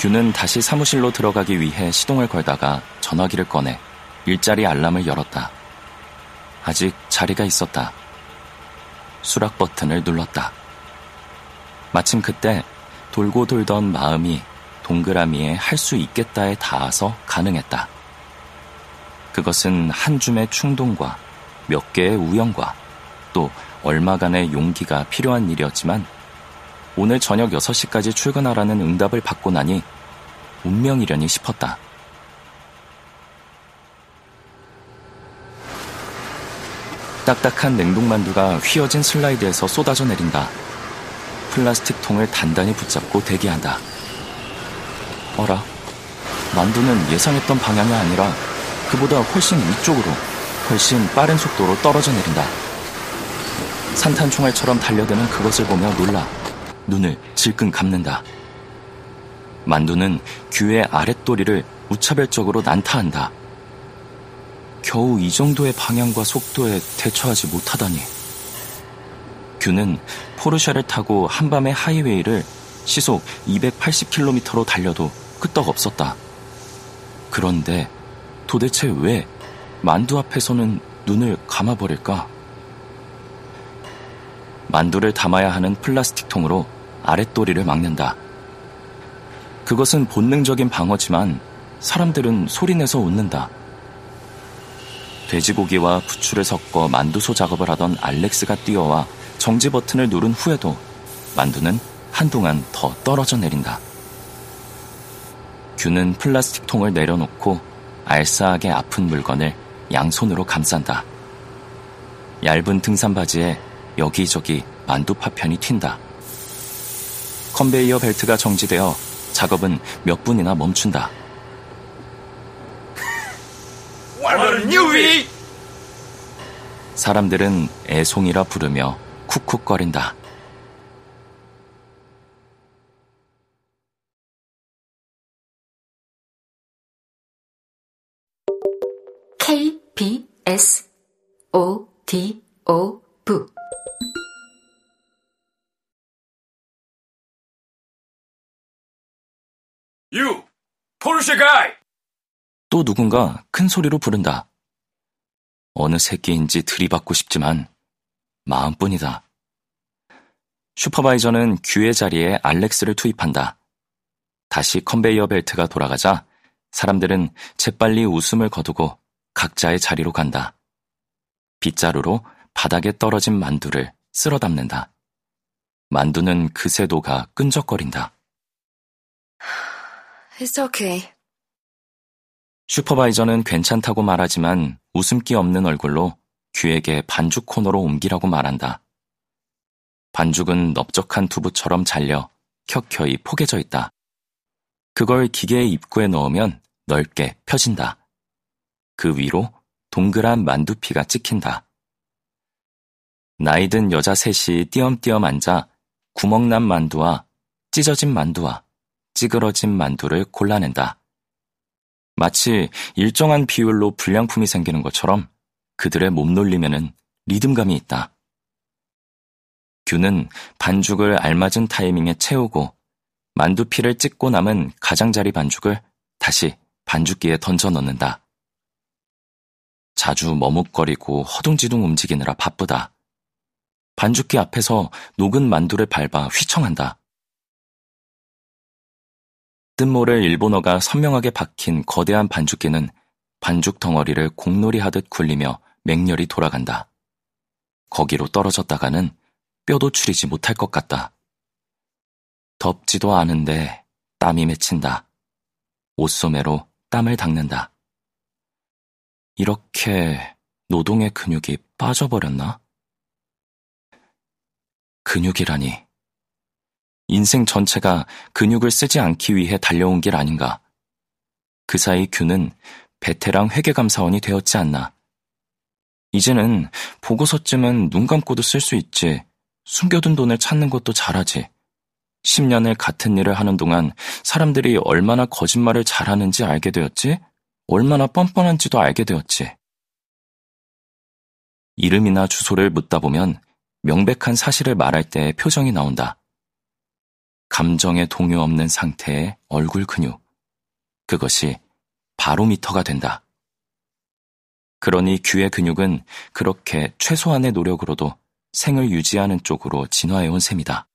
균은 다시 사무실로 들어가기 위해 시동을 걸다가 전화기를 꺼내 일자리 알람을 열었다. 아직 자리가 있었다. 수락 버튼을 눌렀다. 마침 그때 돌고 돌던 마음이 동그라미에 할 수 있겠다에 닿아서 가능했다. 그것은 한 줌의 충동과 몇 개의 우연과 또 얼마간의 용기가 필요한 일이었지만 오늘 저녁 6시까지 출근하라는 응답을 받고 나니 운명이려니 싶었다. 딱딱한 냉동만두가 휘어진 슬라이드에서 쏟아져 내린다. 플라스틱 통을 단단히 붙잡고 대기한다. 어라, 만두는 예상했던 방향이 아니라 그보다 훨씬 위쪽으로, 훨씬 빠른 속도로 떨어져 내린다. 산탄총알처럼 달려드는 그것을 보며 놀라 눈을 질끈 감는다. 만두는 귀의 아랫도리를 무차별적으로 난타한다. 겨우 이 정도의 방향과 속도에 대처하지 못하다니. 균은 포르쉐를 타고 한밤의 하이웨이를 시속 280km로 달려도 끄떡 없었다. 그런데 도대체 왜 만두 앞에서는 눈을 감아버릴까? 만두를 담아야 하는 플라스틱 통으로 아랫도리를 막는다. 그것은 본능적인 방어지만 사람들은 소리내서 웃는다. 돼지고기와 부추를 섞어 만두소 작업을 하던 알렉스가 뛰어와 정지 버튼을 누른 후에도 만두는 한동안 더 떨어져 내린다. 균은 플라스틱 통을 내려놓고 알싸하게 아픈 물건을 양손으로 감싼다. 얇은 등산 바지에 여기저기 만두 파편이 튄다. 컨베이어 벨트가 정지되어 작업은 몇 분이나 멈춘다. 사람들은 애송이라 부르며 쿡쿡거린다. KBS O D O V You, 포르쉐 가이! 또 누군가 큰 소리로 부른다. 어느 새끼인지 들이받고 싶지만 마음뿐이다. 슈퍼바이저는 귀의 자리에 알렉스를 투입한다. 다시 컨베이어 벨트가 돌아가자 사람들은 재빨리 웃음을 거두고 각자의 자리로 간다. 빗자루로 바닥에 떨어진 만두를 쓸어 담는다. 만두는 그새 도가 끈적거린다. It's okay. 슈퍼바이저는 괜찮다고 말하지만 웃음기 없는 얼굴로 귀에게 반죽 코너로 옮기라고 말한다. 반죽은 넓적한 두부처럼 잘려 켜켜이 포개져 있다. 그걸 기계의 입구에 넣으면 넓게 펴진다. 그 위로 동그란 만두피가 찍힌다. 나이든 여자 셋이 띄엄띄엄 앉아 구멍난 만두와 찢어진 만두와 찌그러진 만두를 골라낸다. 마치 일정한 비율로 불량품이 생기는 것처럼 그들의 몸놀림에는 리듬감이 있다. 균은 반죽을 알맞은 타이밍에 채우고 만두피를 찍고 남은 가장자리 반죽을 다시 반죽기에 던져 넣는다. 자주 머뭇거리고 허둥지둥 움직이느라 바쁘다. 반죽기 앞에서 녹은 만두를 밟아 휘청한다. 뜻모를 일본어가 선명하게 박힌 거대한 반죽기는 반죽 덩어리를 공놀이 하듯 굴리며 맹렬히 돌아간다. 거기로 떨어졌다가는 뼈도 추리지 못할 것 같다. 덥지도 않은데 땀이 맺힌다. 옷소매로 땀을 닦는다. 이렇게 노동의 근육이 빠져버렸나? 근육이라니. 인생 전체가 근육을 쓰지 않기 위해 달려온 길 아닌가. 그 사이 균은 베테랑 회계감사원이 되었지 않나. 이제는 보고서쯤은 눈 감고도 쓸 수 있지. 숨겨둔 돈을 찾는 것도 잘하지. 10년을 같은 일을 하는 동안 사람들이 얼마나 거짓말을 잘하는지 알게 되었지? 얼마나 뻔뻔한지도 알게 되었지. 이름이나 주소를 묻다 보면 명백한 사실을 말할 때 표정이 나온다. 감정의 동요 없는 상태의 얼굴 근육. 그것이 바로미터가 된다. 그러니 귀의 근육은 그렇게 최소한의 노력으로도 생을 유지하는 쪽으로 진화해온 셈이다.